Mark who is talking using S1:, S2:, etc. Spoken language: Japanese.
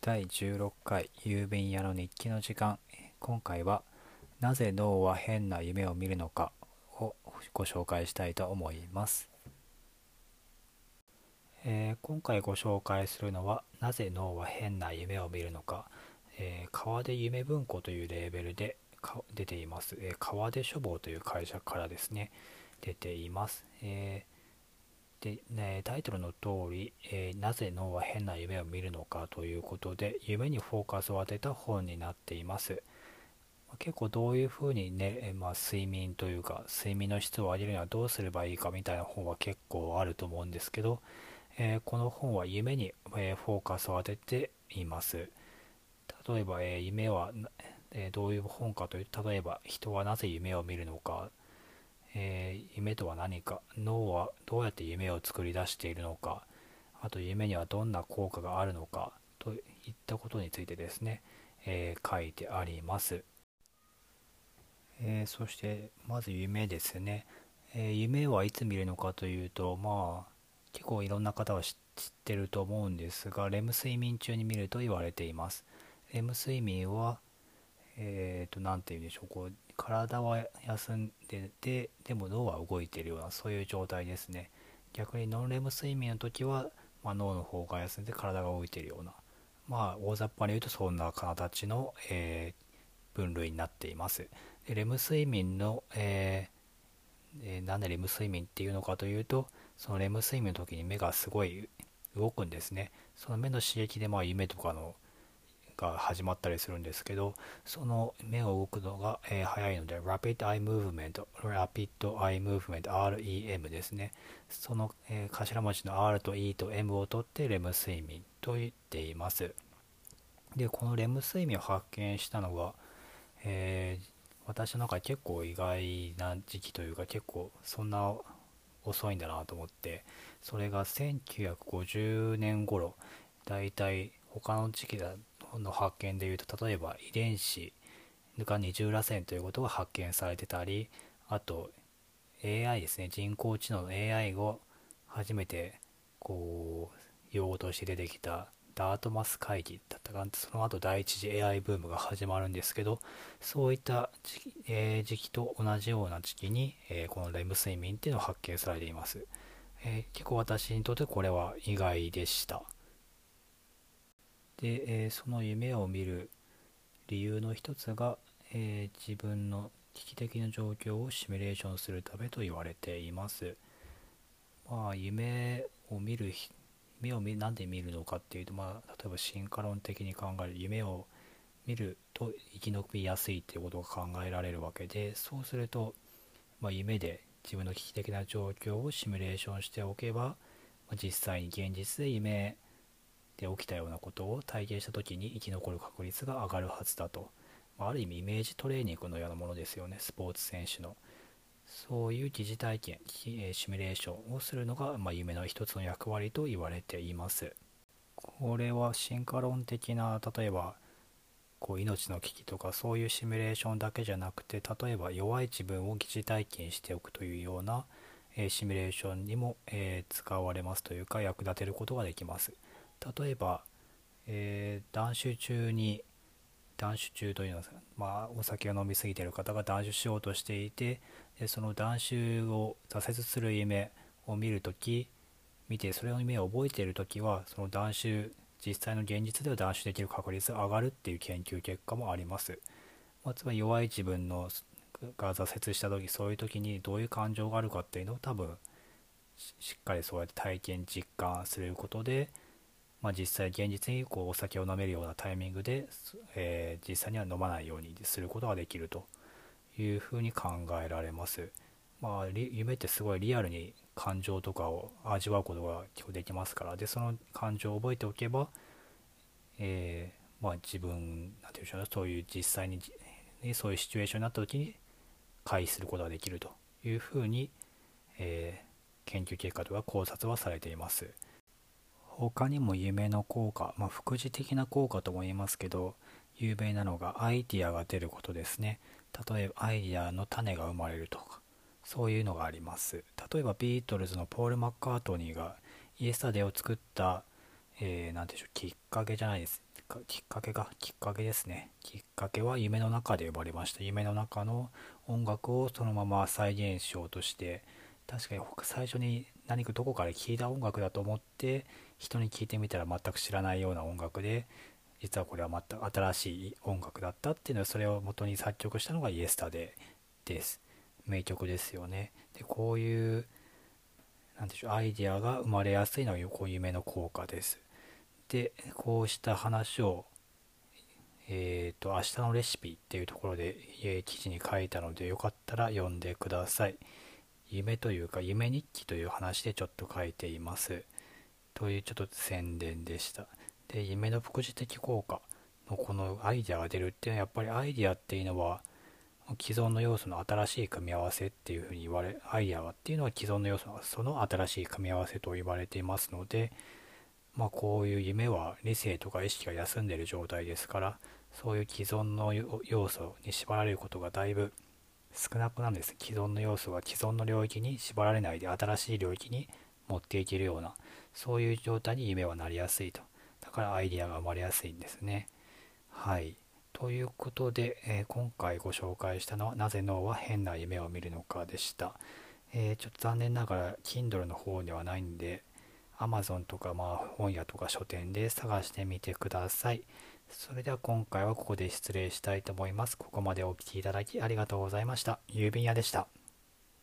S1: 第16回郵便屋の日記の時間。今回は「なぜ脳は変な夢を見るのか」をご紹介したいと思います、えー、今回ご紹介するのは「なぜ脳は変な夢を見るのか」えー、川出夢文庫というレーベルで出ています、えー、川出書房という会社からですね出ています、えーで、ね、タイトルの通り、えー、なぜ脳は変な夢を見るのかということで夢にフォーカスを当てた本になっています。結構どういうふうにね、まあ、睡眠というか睡眠の質を上げるにはどうすればいいかみたいな本は結構あると思うんですけど、えー、この本は夢に、え、フォーカスを当てています。例えば、えー、夢は、えどういう本かというと例えば人はなぜ夢を見るのかえー、夢とは何か脳はどうやって夢を作り出しているのかあと夢にはどんな効果があるのかといったことについてですね、えー、書いてあります、えー、そしてまず夢ですね、え夢はいつ見るのかというとまあ結構いろんな方は知ってると思うんですがレム睡眠中に見ると言われています。レム睡眠はえっ、と何て言うんでしょうこう体は休んでてでも脳は動いてるようなそういう状態ですね。逆にノンレム睡眠の時は、まあ、脳の方が休んで体が動いてるような。まあ大雑把に言うとそんな形の、えー、分類になっています。でレム睡眠の、えーえー、なんでレム睡眠っていうのかというとそのレム睡眠の時に目がすごい動くんですね。その目の刺激でまあ夢とかのが始まったりするんですけどその目が動くのが、えー、早いので Rapid Eye Movement Rapid Eye Movement REM ですね。その、えー、頭文字の R と E と M を取ってレム睡眠と言っています。でこのレム睡眠を発見したのが、えー、私の中で結構意外な時期というか結構そんな遅いんだなと思ってそれが1950年頃だいたい他の時期だの発見でいうと例えば遺伝子が二重らせんということが発見されてたりあと AI ですね。人工知能の AI を初めてこう用語として出てきたダートマス会議だったかその後第一次 AI ブームが始まるんですけどそういった時期,、えー、時期と同じような時期に、えー、このレム睡眠っていうのを発見されています、えー、結構私にとってこれは意外でした。で、えー、その夢を見る理由の一つが、えー、自分の危機的な状況をシミュレーションするためと言われています。まあ、夢を見る夢を何で見るのかっていうと、まあ、例えば進化論的に考える夢を見ると生き延びやすいっていうことが考えられるわけでそうすると、まあ、夢で自分の危機的な状況をシミュレーションしておけば、まあ、実際に現実で夢をで起きたようなことを体験した時に生き残る確率が上がるはずだと、まあ、ある意味イメージトレーニングのようなものですよね。スポーツ選手の。そういう疑似体験シミュレーションをするのが、まあ、夢の一つの役割と言われています。これは進化論的な例えばこう命の危機とかそういうシミュレーションだけじゃなくて例えば弱い自分を疑似体験しておくというような、えー、シミュレーションにも、えー、使われますというか役立てることができます。例えば、えー、断酒中に断酒中というのは、まあ、お酒を飲み過ぎている方が断酒しようとしていてでその断酒を挫折する夢を見るとき見てそれの夢を覚えているときはその断酒実際の現実では断酒できる確率が上がるっていう研究結果もあります、まあ、つまり弱い自分のが挫折した時そういう時にどういう感情があるかっていうのを多分しっかりそうやって体験実感することでまあ、実際現実にこうお酒を飲めるようなタイミングで、えー、実際には飲まないようにすることができるというふうに考えられます。まあ、夢ってすごいリアルに感情とかを味わうことが結構できますからでその感情を覚えておけば、えー、まあ、自分なんていうんでしょうねそういう実際にそういうシチュエーションになった時に回避することができるというふうに、えー、研究結果とか考察はされています。他にも夢の効果、まあ、副次的な効果とも言いますけど有名なのがアイディアが出ることですね。例えばアイディアの種が生まれるとかそういうのがあります。例えばビートルズのポール・マッカートニーがイエスタデーを作った、えー、でしょうきっかけじゃないです。かきっかけがきっかけですね。きっかけは夢の中で生まれました。夢の中の音楽をそのまま再現しようとして確かに最初に何かどこかで聴いた音楽だと思って人に聞いてみたら全く知らないような音楽で実はこれは全く新しい音楽だったっていうのはそれを元に作曲したのがイエスタデーです。名曲ですよね。でこういうなんでしょうアイデアが生まれやすいのはこう夢の効果です。でこうした話をえっ、ー、と明日のレシピっていうところで、記事に書いたのでよかったら読んでください。夢というか夢日記という話でちょっと書いています。というちょっと宣伝でした。で夢の副次的効果のこのアイデアが出るっていうのはやっぱりアイデアっていうのは既存の要素の新しい組み合わせっていうふうに言われアイデアはっていうのは既存の要素のその新しい組み合わせと言われていますのでまあこういう夢は理性とか意識が休んでいる状態ですからそういう既存の要素に縛られることがだいぶ少なくなるんです既存の要素が既存の領域に縛られないで新しい領域に持っていけるようなそういう状態に夢はなりやすいと。だからアイデアが生まれやすいんですね。はい。ということで、えー、今回ご紹介したのはなぜ脳は変な夢を見るのかでした、えー、ちょっと残念ながら Kindle の方にはないんで Amazon とかまあ本屋とか書店で探してみてください。それでは今回はここで失礼したいと思います。ここまでお聴きいただきありがとうございました。郵便屋でした。